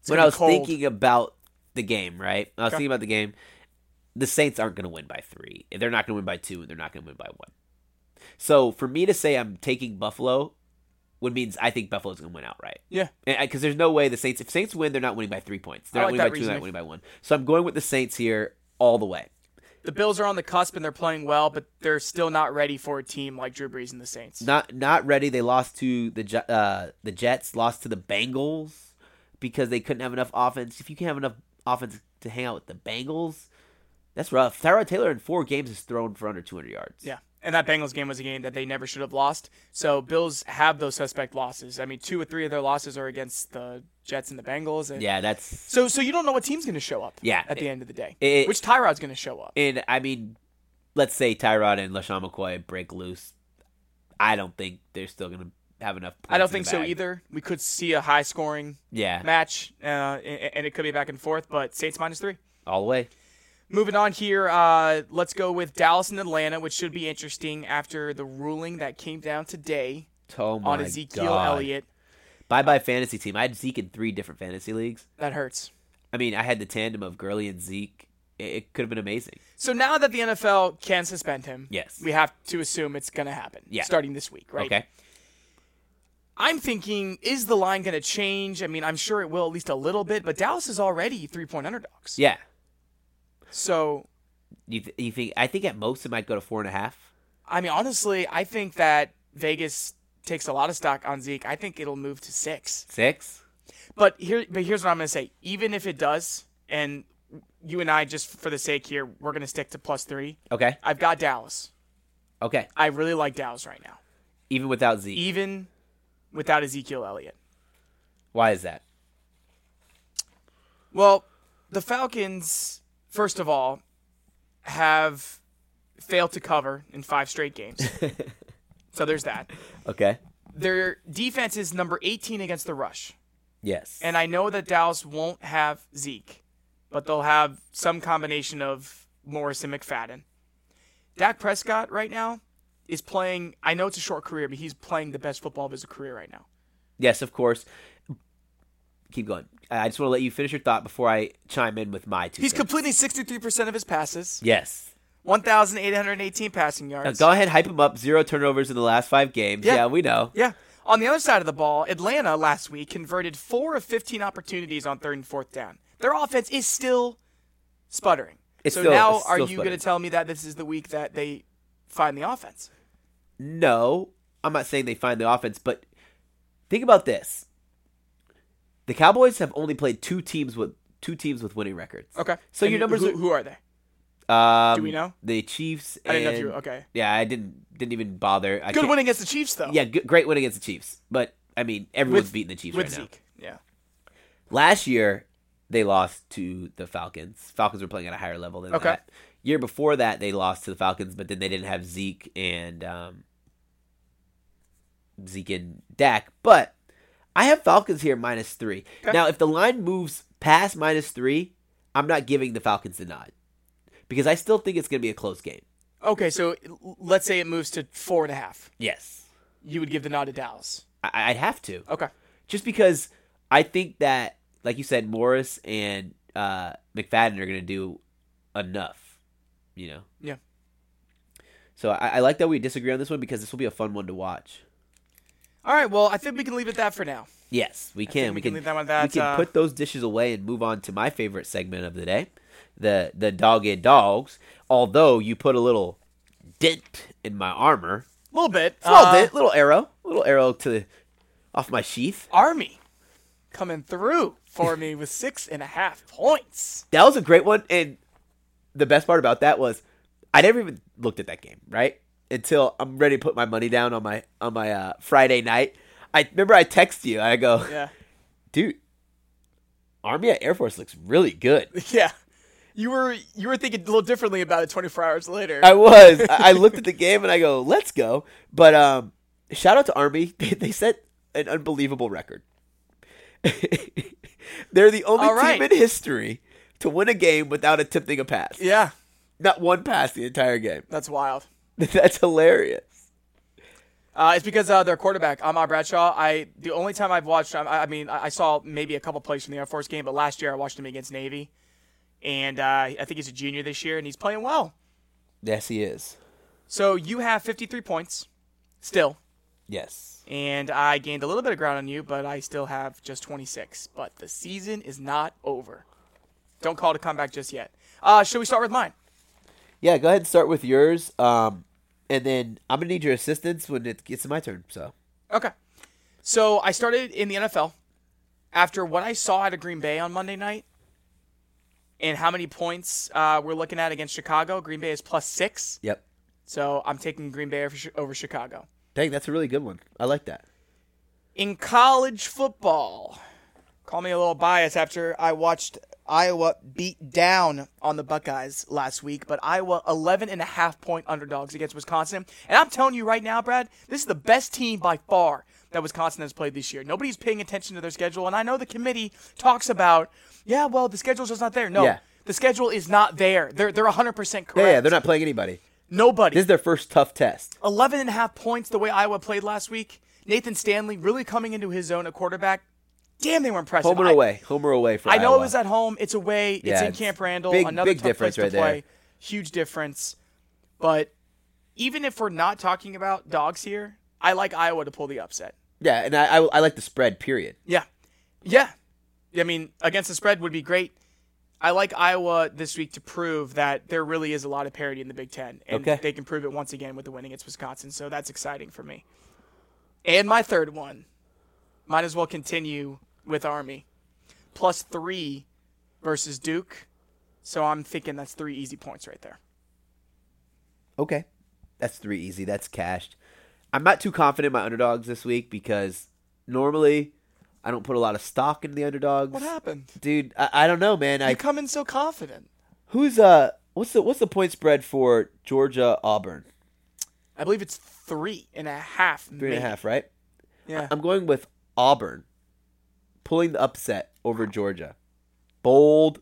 Speaker 2: It's
Speaker 1: when I was
Speaker 2: cold.
Speaker 1: thinking about the game, right? I was
Speaker 2: Okay.
Speaker 1: thinking about the game. The Saints aren't going to win by three. They're not going to win by two, and they're not going to win by one. So for me to say I'm taking Buffalo would means I think Buffalo's going to win outright.
Speaker 2: Yeah,
Speaker 1: Because there's no way the Saints, if Saints win, they're not winning by three points. They're
Speaker 2: I
Speaker 1: not
Speaker 2: like
Speaker 1: winning by two, they're not winning by one. So I'm going with the Saints here all the way.
Speaker 2: the Bills are on the cusp and they're playing well, but they're still not ready for a team like Drew Brees and the Saints.
Speaker 1: Not not ready. They lost to the uh, the Jets, lost to the Bengals because they couldn't have enough offense. If you can't have enough offense to hang out with the Bengals, that's rough. Tyrod Taylor in four games has thrown for under 200 yards.
Speaker 2: Yeah. And that Bengals game was a game that they never should have lost. So Bills have those suspect losses. I mean, two or three of their losses are against the Jets and the Bengals. And
Speaker 1: Yeah, that's
Speaker 2: So so you don't know what team's going to show up.
Speaker 1: Yeah.
Speaker 2: At the end of the day,
Speaker 1: It-
Speaker 2: which Tyrod's going to show up.
Speaker 1: and I mean, let's say Tyrod and LeSean McCoy break loose. I don't think they're still going to have enough. Points
Speaker 2: I don't
Speaker 1: in
Speaker 2: think so either. We could see a high scoring
Speaker 1: Yeah,
Speaker 2: match, uh, and it could be back and forth. But Saints minus three.
Speaker 1: all the way.
Speaker 2: Moving on here, uh, let's go with Dallas and Atlanta, which should be interesting after the ruling that came down today
Speaker 1: Oh
Speaker 2: on Ezekiel
Speaker 1: God.
Speaker 2: Elliott.
Speaker 1: Bye bye fantasy team. I had Zeke in three different fantasy leagues.
Speaker 2: That hurts.
Speaker 1: I mean, I had the tandem of Gurley and Zeke. It, it could have been amazing.
Speaker 2: So now that the NFL can suspend him,
Speaker 1: Yes.
Speaker 2: we have to assume it's going to happen.
Speaker 1: Yeah.
Speaker 2: starting this week, right?
Speaker 1: Okay.
Speaker 2: I'm thinking, is the line going to change? I mean, I'm sure it will at least a little bit, but Dallas is already three point underdogs.
Speaker 1: Yeah.
Speaker 2: So,
Speaker 1: You th- you think? I think at most it might go to four and a half.
Speaker 2: I mean, honestly, I think that Vegas takes a lot of stock on Zeke. I think it'll move to six.
Speaker 1: Six.
Speaker 2: But here, but here's what I'm going to say. Even if it does, and you and I, just for the sake here, we're going to stick to plus three.
Speaker 1: Okay.
Speaker 2: I've got Dallas.
Speaker 1: Okay.
Speaker 2: I really like Dallas right now,
Speaker 1: Even without Zeke.
Speaker 2: even without Ezekiel Elliott.
Speaker 1: Why is that?
Speaker 2: Well, the Falcons, first of all, have failed to cover in five straight games. [LAUGHS] so there's that.
Speaker 1: Okay.
Speaker 2: Their defense is number 18 against the rush.
Speaker 1: Yes.
Speaker 2: And I know that Dallas won't have Zeke, but they'll have some combination of Morris and McFadden. Dak Prescott right now is playing, I know it's a short career, but he's playing the best football of his career right now.
Speaker 1: yes, of course. Keep going. I just want to let you finish your thought before I chime in with my two.
Speaker 2: He's
Speaker 1: cents.
Speaker 2: completing 63% of his passes,
Speaker 1: Yes.
Speaker 2: 1,818 passing
Speaker 1: Now,
Speaker 2: yards.
Speaker 1: go ahead, hype him up. Zero turnovers in the last five games.
Speaker 2: Yeah.
Speaker 1: Yeah, we know.
Speaker 2: Yeah. On the other side of the ball, Atlanta last week converted four of 15 opportunities on third and fourth down. Their offense is still sputtering.
Speaker 1: It's
Speaker 2: so
Speaker 1: still-
Speaker 2: now,
Speaker 1: it's
Speaker 2: are you going to tell me that this is the week that they find the offense?
Speaker 1: No, I'm not saying they find the offense, but think about this: the Cowboys have only played two teams with two teams with winning records.
Speaker 2: Okay.
Speaker 1: So
Speaker 2: And
Speaker 1: your numbers
Speaker 2: Who,
Speaker 1: are-
Speaker 2: who are they?
Speaker 1: Um,
Speaker 2: Do we know?
Speaker 1: the Chiefs?
Speaker 2: I didn't know if you. Okay.
Speaker 1: Yeah, I didn't didn't even bother. I
Speaker 2: Good
Speaker 1: can't-
Speaker 2: win against the Chiefs though.
Speaker 1: Yeah, good, great win against the Chiefs, but I mean everyone's
Speaker 2: With-
Speaker 1: beating the Chiefs
Speaker 2: with
Speaker 1: right now.
Speaker 2: Zeke. Yeah.
Speaker 1: Last year, they lost to the Falcons. Falcons were playing at a higher level than
Speaker 2: Okay.
Speaker 1: that. Year before that, they lost to the Falcons, but then they didn't have Zeke and um, Zeke and Dak. But I have Falcons here minus three.
Speaker 2: Okay.
Speaker 1: Now, if the line moves past minus three, I'm not giving the Falcons the nod because I still think it's going to be a close game.
Speaker 2: Okay, so let's say it moves to four and a half.
Speaker 1: Yes,
Speaker 2: You would give the nod to Dallas.
Speaker 1: I- I'd have to.
Speaker 2: Okay.
Speaker 1: just because I think that, like you said, Morris and uh, McFadden are going to do enough. You know.
Speaker 2: Yeah.
Speaker 1: So I, I like that we disagree on this one because this will be a fun one to watch.
Speaker 2: All right. Well, I think we can leave it that for now.
Speaker 1: Yes, we can.
Speaker 2: we
Speaker 1: We
Speaker 2: can leave that one at
Speaker 1: we can
Speaker 2: uh,
Speaker 1: put those dishes away and move on to my favorite segment of the day, the the dog eat dogs. Although you put a little dent in my armor,
Speaker 2: A little bit.
Speaker 1: a little
Speaker 2: Uh,
Speaker 1: dent, little arrow, little arrow to off my sheath.
Speaker 2: Army coming through for me with six and a half points.
Speaker 1: That was a great one, and the best part about that was I never even looked at that game, right? Until I'm ready to put my money down on my on my uh, Friday night. I remember I text you. I go,
Speaker 2: Yeah.
Speaker 1: dude, Army at Air Force looks really good. [LAUGHS]
Speaker 2: Yeah. You were you were thinking a little differently about it 24 hours later.
Speaker 1: I was. I looked at the [LAUGHS] game and I go, let's go. But um, shout out to Army. [LAUGHS] They, they set an unbelievable record. They're the only
Speaker 2: right.
Speaker 1: team in history to win a game without attempting a pass.
Speaker 2: yeah,
Speaker 1: Not one pass the entire game.
Speaker 2: that's wild. [LAUGHS]
Speaker 1: That's hilarious.
Speaker 2: Uh, it's because uh, their quarterback, Ahmad Bradshaw. I the only time I've watched, I, I mean, I I saw maybe a couple plays from the Air Force game, but last year I watched him against Navy, and uh, I think he's a junior this year, and he's playing well.
Speaker 1: Yes, he is.
Speaker 2: So you have 53 points, still,
Speaker 1: Yes.
Speaker 2: and I gained a little bit of ground on you, but I still have just 26. But the season is not over. Don't call it a comeback just yet. Uh, should we start with mine?
Speaker 1: Yeah, go ahead and start with yours. Um, and then I'm gonna need your assistance when it gets to my turn. So
Speaker 2: Okay. So I started in the NFL after what I saw out of Green Bay on Monday night and how many points uh, we're looking at against Chicago. Green Bay is plus six.
Speaker 1: yep.
Speaker 2: So I'm taking Green Bay over, over Chicago.
Speaker 1: Dang, that's a really good one. I like that.
Speaker 2: In college football, call me a little biased after I watched Iowa beat down on the Buckeyes last week, but Iowa 11 and a half point underdogs against Wisconsin. And I'm telling you right now, Brad, this is the best team by far that Wisconsin has played this year. Nobody's paying attention to their schedule, and I know the committee talks about, yeah, well, the schedule's just not there. No,
Speaker 1: Yeah.
Speaker 2: the schedule is not there. They're they're 100% correct.
Speaker 1: Yeah, yeah, they're not playing anybody.
Speaker 2: Nobody.
Speaker 1: This is their first tough test.
Speaker 2: 11 and a half points the way Iowa played last week. Nathan Stanley really coming into his zone at quarterback. Damn, they were impressive.
Speaker 1: Home or
Speaker 2: I-
Speaker 1: away? Home or away for Iowa
Speaker 2: I know
Speaker 1: Iowa.
Speaker 2: it was at home. It's away. It's
Speaker 1: Yeah,
Speaker 2: in
Speaker 1: it's
Speaker 2: Camp Randall.
Speaker 1: big-
Speaker 2: Another
Speaker 1: big difference
Speaker 2: place
Speaker 1: right
Speaker 2: to
Speaker 1: there.
Speaker 2: Huge difference. But even if we're not talking about dogs here, I like Iowa to pull the upset.
Speaker 1: Yeah, and I, I I like the spread. Period.
Speaker 2: Yeah, yeah. I mean, against the spread would be great. I like Iowa this week to prove that there really is a lot of parity in the Big Ten, and
Speaker 1: Okay.
Speaker 2: they can prove it once again with the win against Wisconsin. So that's exciting for me. And my third one, might as well continue with Army, plus three versus Duke. So I'm thinking that's three easy points right there.
Speaker 1: Okay, that's three easy. That's cashed. I'm not too confident in my underdogs this week because normally I don't put a lot of stock in the underdogs.
Speaker 2: What happened?
Speaker 1: dude? I, I don't know, man. I
Speaker 2: You come in so confident.
Speaker 1: who's uh what's the what's the point spread for Georgia Auburn?
Speaker 2: I believe it's three and a half.
Speaker 1: Three and a half, right?
Speaker 2: Yeah.
Speaker 1: I'm going with Auburn pulling the upset over Georgia. Bold,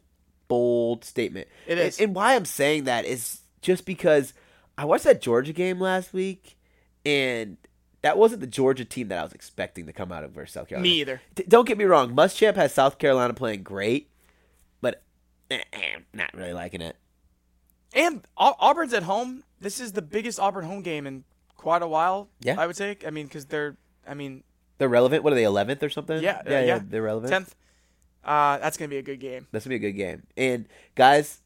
Speaker 1: bold statement.
Speaker 2: It is.
Speaker 1: And, and why I'm saying that is just because I watched that Georgia game last week, and that wasn't the Georgia team that I was expecting to come out of versus South Carolina.
Speaker 2: Me either.
Speaker 1: D- don't get me wrong. Muschamp has South Carolina playing great, but eh, eh, not really liking it.
Speaker 2: And Auburn's at home. This is the biggest Auburn home game in quite a while.
Speaker 1: Yeah.
Speaker 2: I would say. I mean, because they're. I mean,
Speaker 1: They're relevant. What are they? Eleventh or something?
Speaker 2: Yeah, uh,
Speaker 1: yeah,
Speaker 2: yeah.
Speaker 1: They're relevant.
Speaker 2: Tenth. Uh, that's gonna be a good game.
Speaker 1: That's gonna be a good game. And guys,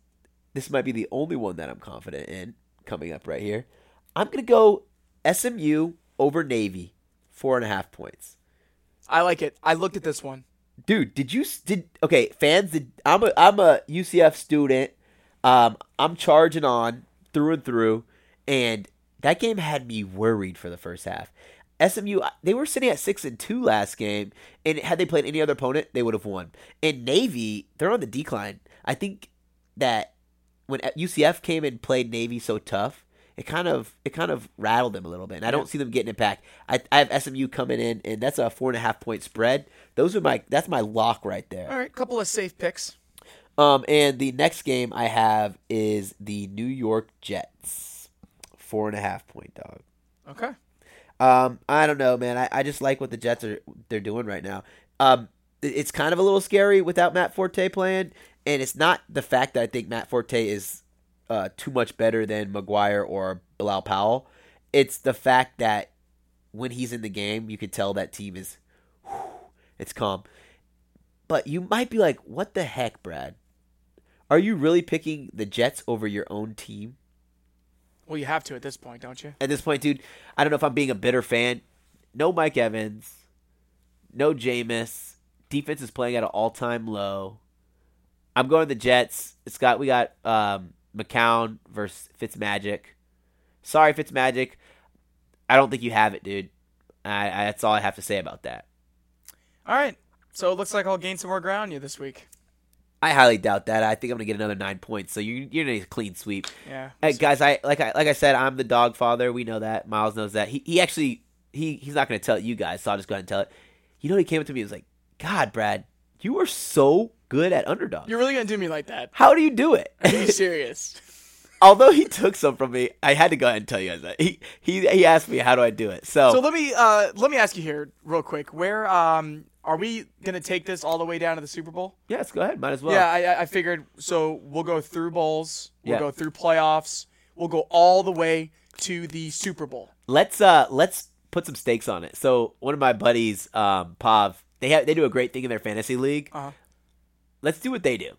Speaker 1: this might be the only one that I'm confident in coming up right here. I'm gonna go SMU over Navy, four and a half points.
Speaker 2: I like it. I looked at this one.
Speaker 1: Dude, did you did okay fans? Did I'm a I'm a UCF student. Um, I'm charging on through and through, and that game had me worried for the first half. SMU they were sitting at six and two last game, and had they played any other opponent, they would have won. And Navy, they're on the decline. I think that when UCF came and played Navy so tough, it kind of it kind of rattled them a little bit. And I don't see them getting it back. I, I have SMU coming in, and that's a four and a half point spread. Those are my that's my lock right there.
Speaker 2: All right, couple of safe picks.
Speaker 1: Um, and the next game I have is the New York Jets, four and a half point dog.
Speaker 2: Okay.
Speaker 1: Um, I don't know, man. I, I just like what the Jets are they're doing right now. Um, it- it's kind of a little scary without Matt Forte playing, and it's not the fact that I think Matt Forte is uh, too much better than McGuire or Bilal Powell. It's the fact that when he's in the game, you can tell that team is it's calm. But you might be like, "What the heck, Brad? Are you really picking the Jets over your own team?"
Speaker 2: Well, you have to at this point, don't you?
Speaker 1: at this point, dude, I don't know if I'm being a bitter fan. No Mike Evans, no Jameis. Defense is playing at an all time low. I'm going to the Jets. It's got we got um, McCown versus Fitzmagic. Sorry, Fitzmagic. I don't think you have it, dude. I, I, that's all I have to say about that.
Speaker 2: All right. So it looks like I'll gain some more ground on you this week.
Speaker 1: I highly doubt that. I think I'm gonna get another nine points. So you, you're gonna need a clean sweep.
Speaker 2: Yeah.
Speaker 1: Hey guys, I like I like I said, I'm the dog father. We know that. Miles knows that. He he actually he he's not gonna tell you guys, so I'll just go ahead and tell it. You know, he came up to me and was like, "God, Brad, you are so good at underdog.
Speaker 2: You're really gonna do me like that?
Speaker 1: How do you do it?"
Speaker 2: Are you serious? [LAUGHS]
Speaker 1: Although he took some from me, I had to go ahead and tell you guys that. He he he asked me how do I do it. So,
Speaker 2: so let me uh let me ask you here real quick. Where um are we gonna take this all the way down to the Super Bowl?
Speaker 1: yes, go ahead. Might as well.
Speaker 2: yeah, I I- figured. So we'll go through bowls. We'll
Speaker 1: Yeah.
Speaker 2: go through playoffs. We'll go all the way to the Super Bowl.
Speaker 1: let's uh let's put some stakes on it. So one of my buddies, um, Pav, they have they do a great thing in their fantasy league.
Speaker 2: Uh-huh.
Speaker 1: Let's do what they do.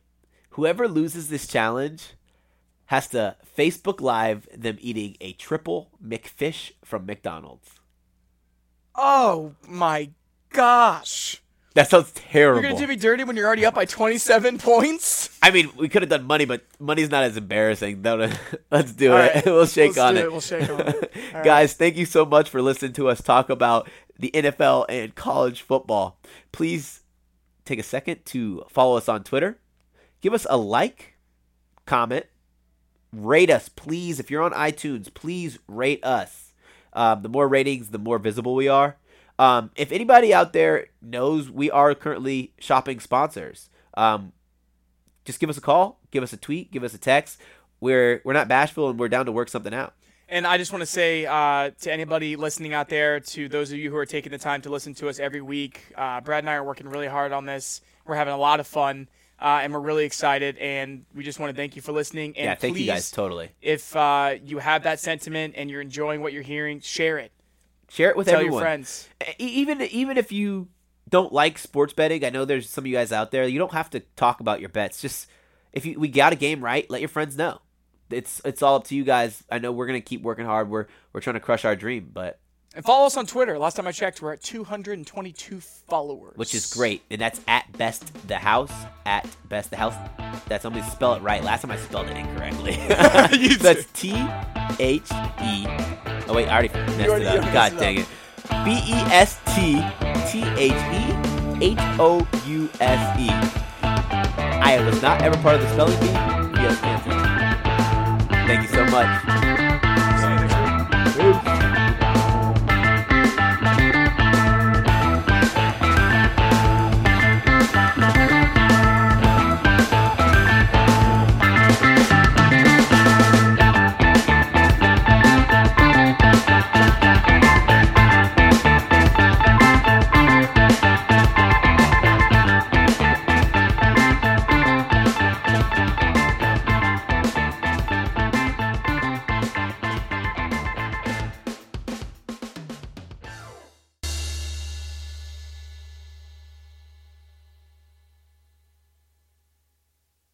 Speaker 1: Whoever loses this challenge has to Facebook Live them eating a triple McFish from McDonald's.
Speaker 2: Oh my gosh!
Speaker 1: That sounds terrible.
Speaker 2: You're gonna do me dirty when you're already up by 27 points.
Speaker 1: I mean, we could have done money, but money's not as embarrassing. No, no. [LAUGHS] Let's do it.
Speaker 2: right. [LAUGHS]
Speaker 1: we'll shake
Speaker 2: Let's
Speaker 1: on
Speaker 2: do
Speaker 1: it.
Speaker 2: it. We'll shake on it. [LAUGHS] All right.
Speaker 1: Guys, thank you so much for listening to us talk about the NFL and college football. Please take a second to follow us on Twitter. Give us a like, comment, rate us, please. If you're on iTunes, please rate us. Um, the more ratings, the more visible we are. Um, if anybody out there knows we are currently shopping sponsors, um, just give us a call, give us a tweet, give us a text. We're we're not bashful and we're down to work something out.
Speaker 2: And I just want to say uh, to anybody listening out there, to those of you who are taking the time to listen to us every week, uh, Brad and I are working really hard on this. We're having a lot of fun, uh, and we're really excited. And we just want to thank you for listening. And
Speaker 1: yeah, thank
Speaker 2: please,
Speaker 1: you guys totally.
Speaker 2: If uh, you have that sentiment and you're enjoying what you're hearing, share it.
Speaker 1: Share it with
Speaker 2: Tell
Speaker 1: everyone.
Speaker 2: your friends.
Speaker 1: Even even if you don't like sports betting, I know there's some of you guys out there. You don't have to talk about your bets. Just if you we got a game right, let your friends know. It's it's all up to you guys. I know we're gonna keep working hard. We're we're trying to crush our dream, but
Speaker 2: And follow us on Twitter. Last time I checked, we're at 222 followers.
Speaker 1: which is great. And that's at best the house at best the house. That's only spell it right. Last time I spelled it incorrectly. [LAUGHS] [LAUGHS] That's T H E. Oh wait, I already messed
Speaker 2: already,
Speaker 1: it up. [LAUGHS] God
Speaker 2: it
Speaker 1: dang up. it. B E S T T H E H O U S E. I was not ever part of the spelling bee. Yes, Thank you so much.